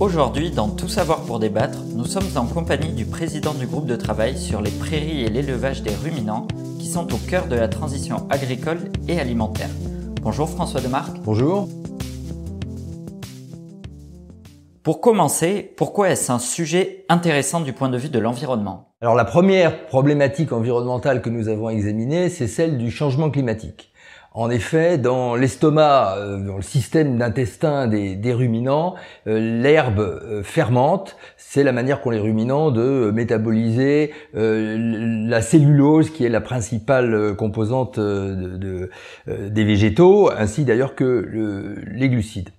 Aujourd'hui, dans Tout savoir pour débattre, nous sommes en compagnie du président du groupe de travail sur les prairies et l'élevage des ruminants qui sont au cœur de la transition agricole et alimentaire. Bonjour François Demarque. Bonjour. Pour commencer, pourquoi est-ce un sujet intéressant du point de vue de l'environnement? Alors la première problématique environnementale que nous avons examinée, c'est celle du changement climatique. En effet, dans l'estomac, euh, dans le système d'intestin des, ruminants, euh, l'herbe euh, fermente. C'est la manière qu'ont les ruminants de métaboliser la cellulose, qui est la principale composante de, des végétaux, ainsi d'ailleurs que les glucides.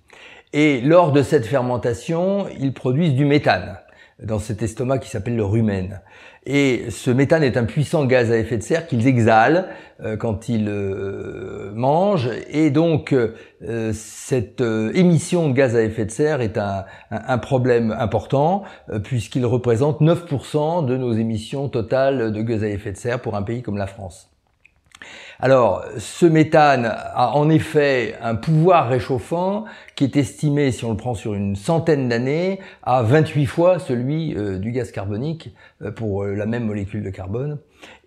Et lors de cette fermentation, ils produisent du méthane dans cet estomac qui s'appelle le rumen. Et ce méthane est un puissant gaz à effet de serre qu'ils exhalent euh, quand ils euh, mangent. Et donc, euh, cette émission de gaz à effet de serre est un, un problème important puisqu'il représente 9% de nos émissions totales de gaz à effet de serre pour un pays comme la France. Alors, ce méthane a en effet un pouvoir réchauffant qui est estimé, si on le prend sur une centaine d'années, à 28 fois celui euh, du gaz carbonique euh, pour euh, la même molécule de carbone,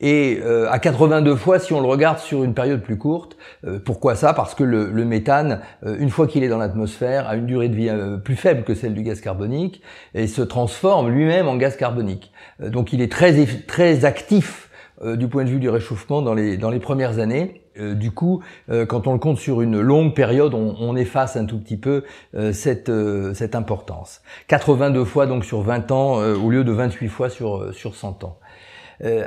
et à 82 fois si on le regarde sur une période plus courte. pourquoi ça? Parce que le, méthane, une fois qu'il est dans l'atmosphère, a une durée de vie plus faible que celle du gaz carbonique et se transforme lui-même en gaz carbonique. donc il est très, très actif euh, du point de vue du réchauffement dans les, dans les premières années. Euh, du coup, euh, quand on le compte sur une longue période, on, on efface un tout petit peu cette, cette importance. 82 fois donc sur 20 ans au lieu de 28 fois sur, sur 100 ans.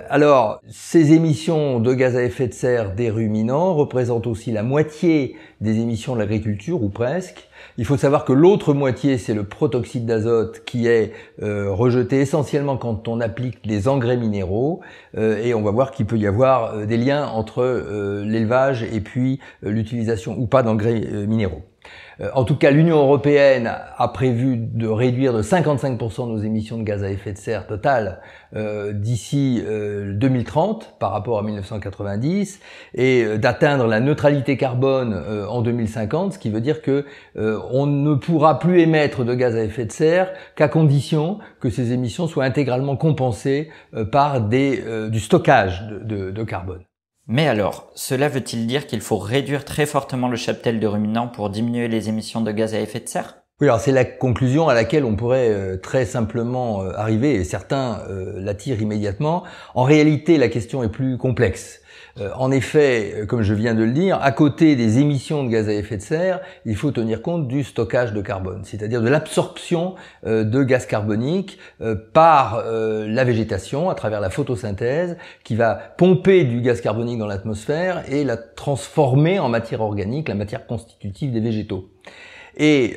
Alors, ces émissions de gaz à effet de serre des ruminants représentent aussi la moitié des émissions de l'agriculture, ou presque. Il faut savoir que l'autre moitié, c'est le protoxyde d'azote qui est euh, rejeté essentiellement quand on applique les engrais minéraux. Euh, et on va voir qu'il peut y avoir euh, des liens entre l'élevage et puis l'utilisation ou pas d'engrais minéraux. Euh, en tout cas, l'Union européenne a prévu de réduire de 55% nos émissions de gaz à effet de serre totales euh, d'ici 2030 euh, par rapport à 1990 et d'atteindre la neutralité carbone en 2050, ce qui veut dire que on ne pourra plus émettre de gaz à effet de serre qu'à condition que ces émissions soient intégralement compensées par du stockage de carbone. Mais alors, cela veut-il dire qu'il faut réduire très fortement le cheptel de ruminants pour diminuer les émissions de gaz à effet de serre? Oui, alors c'est la conclusion à laquelle on pourrait euh, très simplement euh, arriver, et certains euh, l'attirent immédiatement. En réalité, la question est plus complexe. En effet, comme je viens de le dire, à côté des émissions de gaz à effet de serre, il faut tenir compte du stockage de carbone, c'est-à-dire de l'absorption de gaz carbonique par la végétation à travers la photosynthèse qui va pomper du gaz carbonique dans l'atmosphère et la transformer en matière organique, la matière constitutive des végétaux. Et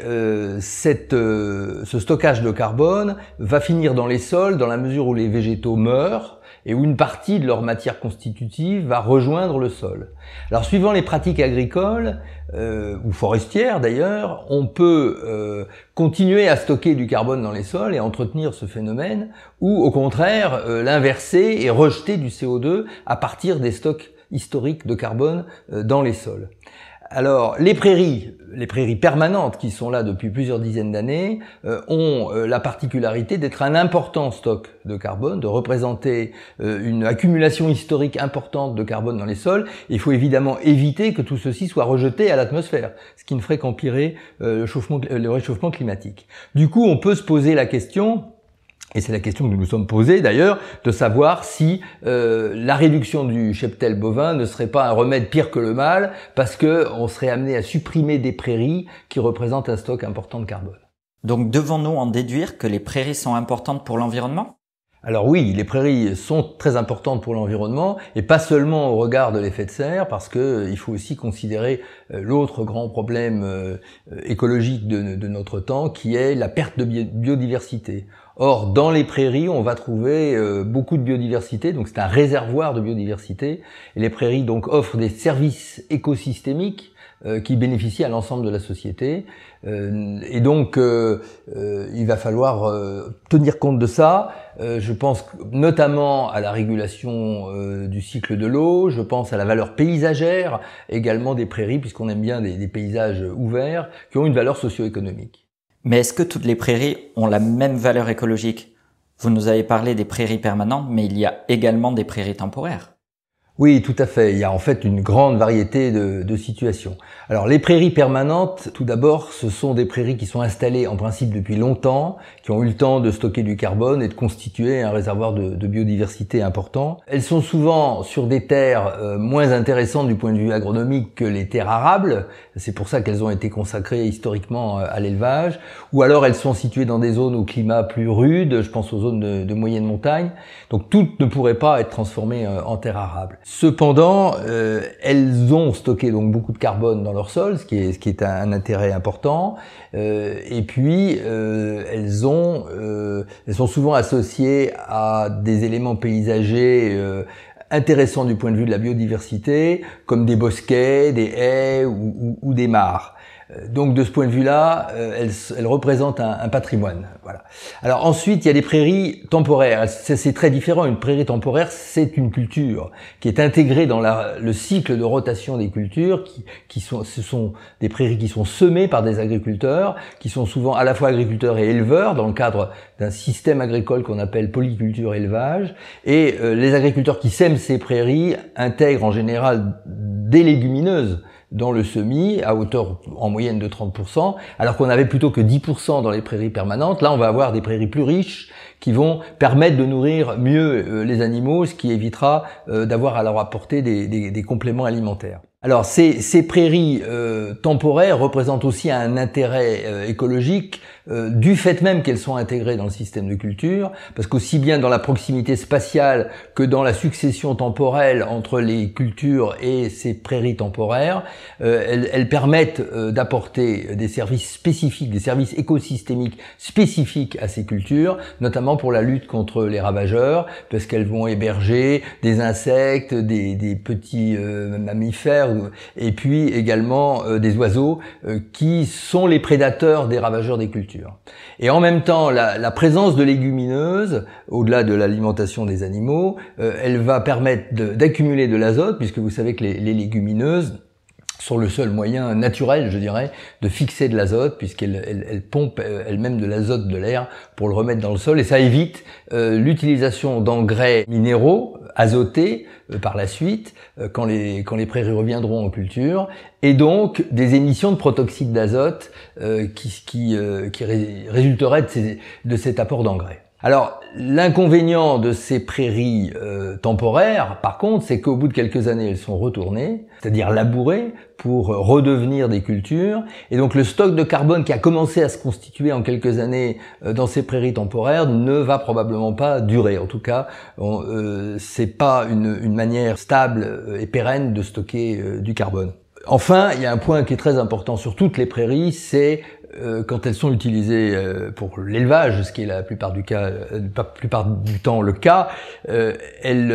cette, ce stockage de carbone va finir dans les sols dans la mesure où les végétaux meurent et où une partie de leur matière constitutive va rejoindre le sol. Alors suivant les pratiques agricoles euh, ou forestières d'ailleurs, on peut euh, continuer à stocker du carbone dans les sols et entretenir ce phénomène, ou au contraire euh, l'inverser et rejeter du CO2 à partir des stocks historiques de carbone dans les sols. Alors, les prairies, les prairies permanentes qui sont là depuis plusieurs dizaines d'années, euh, ont euh, la particularité d'être un important stock de carbone, de représenter euh, une accumulation historique importante de carbone dans les sols. Il faut évidemment éviter que tout ceci soit rejeté à l'atmosphère, ce qui ne ferait qu'empirer le, le réchauffement climatique. Du coup, on peut se poser la question et c'est la question que nous nous sommes posée d'ailleurs, de savoir si euh, la réduction du cheptel bovin ne serait pas un remède pire que le mal, parce que on serait amené à supprimer des prairies qui représentent un stock important de carbone. Donc devons-nous en déduire que les prairies sont importantes pour l'environnement? Alors oui, les prairies sont très importantes pour l'environnement et pas seulement au regard de l'effet de serre, parce que euh, il faut aussi considérer euh, l'autre grand problème euh, écologique de, de, notre temps, qui est la perte de biodiversité. Or, dans les prairies, on va trouver beaucoup de biodiversité, donc c'est un réservoir de biodiversité. Et les prairies donc offrent des services écosystémiques euh, qui bénéficient à l'ensemble de la société. Euh, et donc, euh, il va falloir tenir compte de ça. je pense notamment à la régulation du cycle de l'eau. Je pense à la valeur paysagère également des prairies, puisqu'on aime bien des, des paysages ouverts qui ont une valeur socio-économique. Mais est-ce que toutes les prairies ont la même valeur écologique? Vous nous avez parlé des prairies permanentes, mais il y a également des prairies temporaires. Oui, tout à fait. Il y a en fait une grande variété de, de situations. Alors les prairies permanentes, tout d'abord, ce sont des prairies qui sont installées en principe depuis longtemps, qui ont eu le temps de stocker du carbone et de constituer un réservoir de, de biodiversité important. Elles sont souvent sur des terres euh, moins intéressantes du point de vue agronomique que les terres arables. C'est pour ça qu'elles ont été consacrées historiquement euh, à l'élevage. Ou alors elles sont situées dans des zones au climat plus rude. Je pense aux zones de, de moyenne montagne. Donc toutes ne pourraient pas être transformées euh, en terres arables. Cependant, euh, elles ont stocké donc beaucoup de carbone dans leur sol, ce qui est, un, intérêt important. Euh, et puis, euh, elles ont, elles sont souvent associées à des éléments paysagers intéressants du point de vue de la biodiversité, comme des bosquets, des haies ou, ou des mares. Euh, donc de ce point de vue-là, euh, elle, elle, représente un, un, patrimoine. Voilà. Alors ensuite, il y a des prairies temporaires. C'est très différent. Une prairie temporaire, c'est une culture qui est intégrée dans la, le cycle de rotation des cultures. Qui, qui, sont, ce sont des prairies qui sont semées par des agriculteurs, qui sont souvent à la fois agriculteurs et éleveurs dans le cadre d'un système agricole qu'on appelle polyculture élevage. Et euh, les agriculteurs qui sèment ces prairies intègrent en général des légumineuses dans le semis à hauteur en moyenne de 30%, alors qu'on avait plutôt que 10% dans les prairies permanentes. Là, on va avoir des prairies plus riches qui vont permettre de nourrir mieux euh, les animaux, ce qui évitera euh, d'avoir à leur apporter des compléments alimentaires. Alors ces, ces prairies euh, temporaires représentent aussi un intérêt euh, écologique euh, du fait même qu'elles sont intégrées dans le système de culture, parce qu'aussi bien dans la proximité spatiale que dans la succession temporelle entre les cultures et ces prairies temporaires, elles, elles, permettent d'apporter des services spécifiques, des services écosystémiques spécifiques à ces cultures, notamment pour la lutte contre les ravageurs, parce qu'elles vont héberger des insectes, des, des petits mammifères, et puis également euh, des oiseaux euh, qui sont les prédateurs des ravageurs des cultures. Et en même temps, la, présence de légumineuses, au-delà de l'alimentation des animaux, euh, elle va permettre d'accumuler de, l'azote, puisque vous savez que les, les légumineuses sont le seul moyen naturel, je dirais, de fixer de l'azote, puisqu'elle elle, elle pompe elle-même de l'azote de l'air pour le remettre dans le sol, et ça évite l'utilisation d'engrais minéraux azotés euh, par la suite, euh, quand les, quand les prairies reviendront en culture, et donc des émissions de protoxyde d'azote euh, qui, qui, qui résulteraient de, de cet apport d'engrais. Alors, l'inconvénient de ces prairies euh, temporaires, par contre, c'est qu'au bout de quelques années, elles sont retournées, c'est-à-dire labourées, pour redevenir des cultures. Et donc, le stock de carbone qui a commencé à se constituer en quelques années euh, dans ces prairies temporaires ne va probablement pas durer. En tout cas, euh, c'est pas une, une, manière stable euh, et pérenne de stocker euh, du carbone. Enfin, il y a un point qui est très important sur toutes les prairies, c'est quand elles sont utilisées euh, pour l'élevage, ce qui est la plupart du cas, euh, la plupart du temps le cas, elles,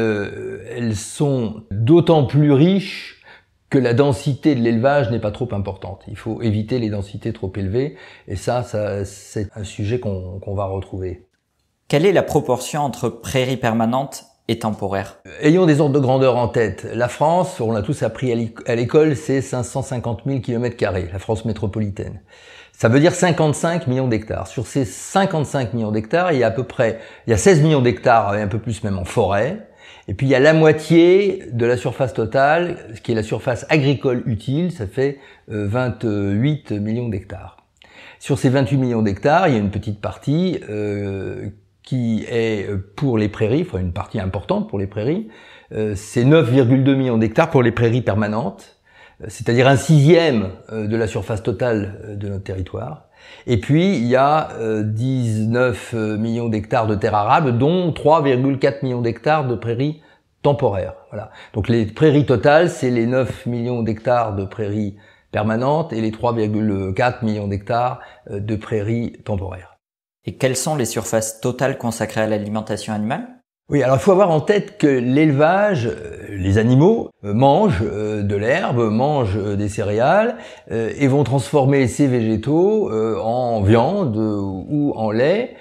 elles sont d'autant plus riches que la densité de l'élevage n'est pas trop importante. Il faut éviter les densités trop élevées, et ça, ça c'est un sujet qu'on va retrouver. Quelle est la proportion entre prairies permanentes et temporaires? Ayons des ordres de grandeur en tête. La France, on l'a tous appris à l'école, c'est 550 000 km la France métropolitaine. Ça veut dire 55 millions d'hectares. Sur ces 55 millions d'hectares, il y a à peu près, il y a 16 millions d'hectares, et un peu plus même en forêt. Et puis il y a la moitié de la surface totale, ce qui est la surface agricole utile, ça fait 28 euh, millions d'hectares. Sur ces 28 millions d'hectares, il y a une petite partie euh, qui est pour les prairies, enfin une partie importante pour les prairies. Euh, c'est 9,2 millions d'hectares pour les prairies permanentes c'est-à-dire un sixième euh, de la surface totale euh, de notre territoire. Et puis, il y a 19 euh, millions d'hectares de terres arables, dont 3,4 millions d'hectares de prairies temporaires. Voilà. Donc les prairies totales, c'est les 9 millions d'hectares de prairies permanentes et les 3,4 millions d'hectares de prairies temporaires. Et quelles sont les surfaces totales consacrées à l'alimentation animale? Oui, alors il faut avoir en tête que l'élevage, euh, les animaux euh, mangent euh, de l'herbe, mangent des céréales et vont transformer ces végétaux en viande ou en lait.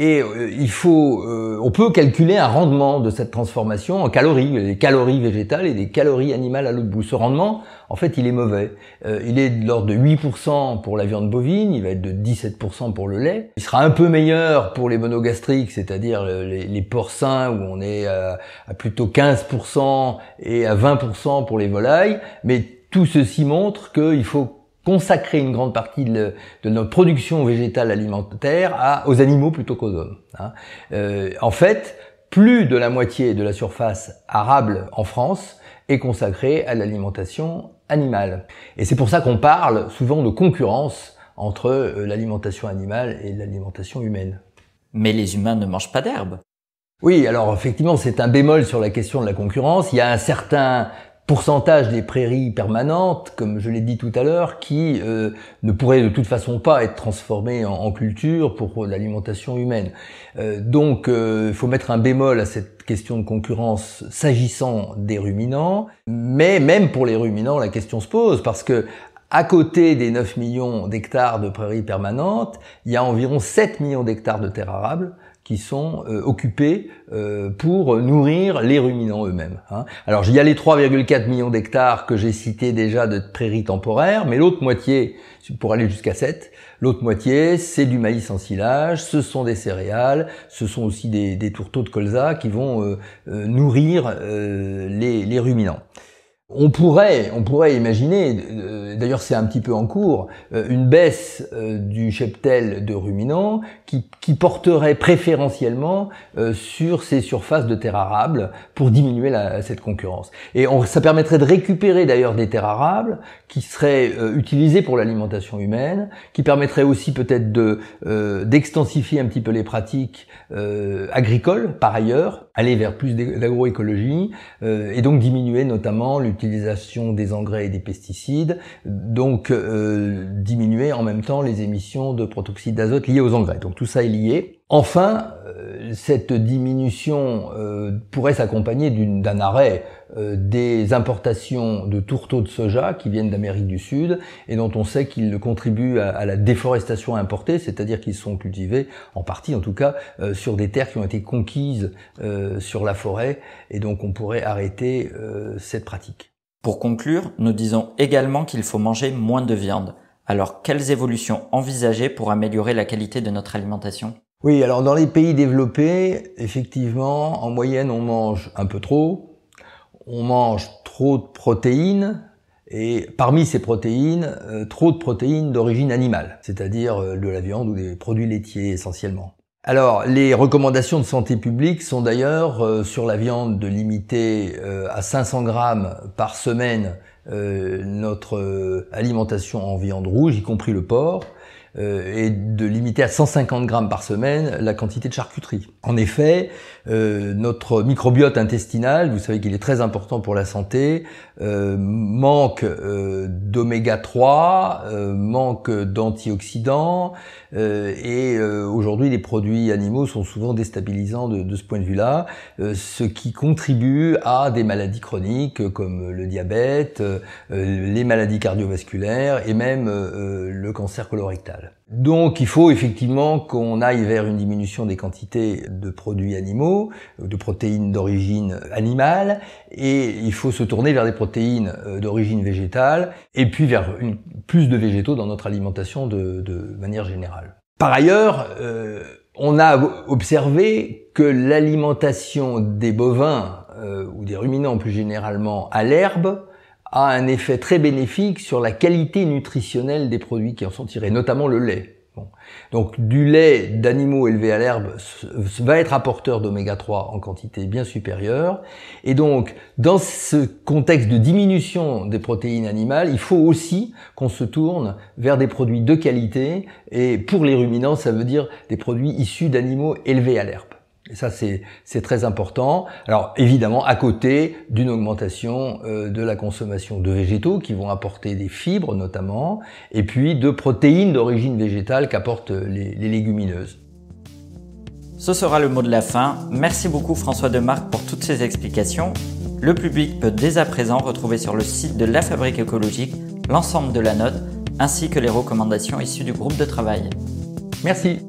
Et euh, il faut, euh, on peut calculer un rendement de cette transformation en calories, des calories végétales et des calories animales à l'autre bout. Ce rendement, en fait, il est mauvais. Euh, il est de l'ordre de 8% pour la viande bovine, il va être de 17% pour le lait. Il sera un peu meilleur pour les monogastriques, c'est-à-dire les, porcins où on est à plutôt 15% et à 20% pour les volailles. Mais tout ceci montre qu'il faut consacrer une grande partie de, notre production végétale alimentaire à, aux animaux plutôt qu'aux hommes. Hein. Euh, en fait, plus de la moitié de la surface arable en France est consacrée à l'alimentation animale. Et c'est pour ça qu'on parle souvent de concurrence entre euh, l'alimentation animale et l'alimentation humaine. Mais les humains ne mangent pas d'herbe. Oui, alors effectivement, c'est un bémol sur la question de la concurrence. Il y a un certain pourcentage des prairies permanentes, comme je l'ai dit tout à l'heure, qui euh, ne pourraient de toute façon pas être transformées en, culture pour l'alimentation humaine. Euh, donc euh, il faut mettre un bémol à cette question de concurrence s'agissant des ruminants, mais même pour les ruminants, la question se pose parce que à côté des 9 millions d'hectares de prairies permanentes, il y a environ 7 millions d'hectares de terres arables qui sont euh, occupés euh, pour nourrir les ruminants eux-mêmes. Hein. Alors il y a les 3,4 millions d'hectares que j'ai cités déjà de prairies temporaires, mais l'autre moitié, pour aller jusqu'à 7, l'autre moitié c'est du maïs en silage, ce sont des céréales, ce sont aussi des, tourteaux de colza qui vont euh, nourrir les ruminants. On pourrait, on pourrait imaginer, euh, d'ailleurs c'est un petit peu en cours, euh, une baisse euh, du cheptel de ruminants qui, porterait préférentiellement sur ces surfaces de terres arables pour diminuer cette concurrence. Et ça permettrait de récupérer d'ailleurs des terres arables qui seraient utilisées pour l'alimentation humaine, qui permettrait aussi peut-être de d'extensifier un petit peu les pratiques agricoles par ailleurs, aller vers plus d'agroécologie et donc diminuer notamment l'utilisation des engrais et des pesticides, donc euh, diminuer en même temps les émissions de protoxyde d'azote liées aux engrais. Donc tout ça est lié. Enfin, euh, cette diminution euh, pourrait s'accompagner d'un arrêt des importations de tourteaux de soja qui viennent d'Amérique du Sud et dont on sait qu'ils contribuent à, la déforestation importée, c'est-à-dire qu'ils sont cultivés, en partie en tout cas, sur des terres qui ont été conquises sur la forêt et donc on pourrait arrêter cette pratique. Pour conclure, nous disons également qu'il faut manger moins de viande. Alors, quelles évolutions envisager pour améliorer la qualité de notre alimentation? Oui, alors dans les pays développés, effectivement, en moyenne, on mange un peu trop, on mange trop de protéines, et parmi ces protéines, euh, trop de protéines d'origine animale, c'est-à-dire euh, de la viande ou des produits laitiers essentiellement. Alors, les recommandations de santé publique sont d'ailleurs euh, sur la viande de limiter à 500 grammes par semaine notre alimentation en viande rouge, y compris le porc, euh, et de limiter à 150 grammes par semaine la quantité de charcuterie. En effet, euh, notre microbiote intestinal, vous savez qu'il est très important pour la santé, euh, manque d'oméga 3, manque d'antioxydants, et aujourd'hui les produits animaux sont souvent déstabilisants de, de ce point de vue-là, ce qui contribue à des maladies chroniques comme le diabète, les maladies cardiovasculaires et même le cancer colorectal. Donc il faut effectivement qu'on aille vers une diminution des quantités de produits animaux, de protéines d'origine animale, et il faut se tourner vers des protéines euh, d'origine végétale, et puis vers plus de végétaux dans notre alimentation de, manière générale. Par ailleurs, euh, on a observé que l'alimentation des bovins euh, ou des ruminants plus généralement à l'herbe a un effet très bénéfique sur la qualité nutritionnelle des produits qui en sont tirés, notamment le lait. Donc du lait d'animaux élevés à l'herbe va être apporteur d'oméga 3 en quantité bien supérieure. Et donc dans ce contexte de diminution des protéines animales, il faut aussi qu'on se tourne vers des produits de qualité. Et pour les ruminants, ça veut dire des produits issus d'animaux élevés à l'herbe. Et ça, c'est très important. Alors, évidemment, à côté d'une augmentation euh, de la consommation de végétaux qui vont apporter des fibres notamment, et puis de protéines d'origine végétale qu'apportent les, les légumineuses. Ce sera le mot de la fin. Merci beaucoup François Demarque pour toutes ces explications. Le public peut dès à présent retrouver sur le site de la Fabrique écologique l'ensemble de la note ainsi que les recommandations issues du groupe de travail. Merci.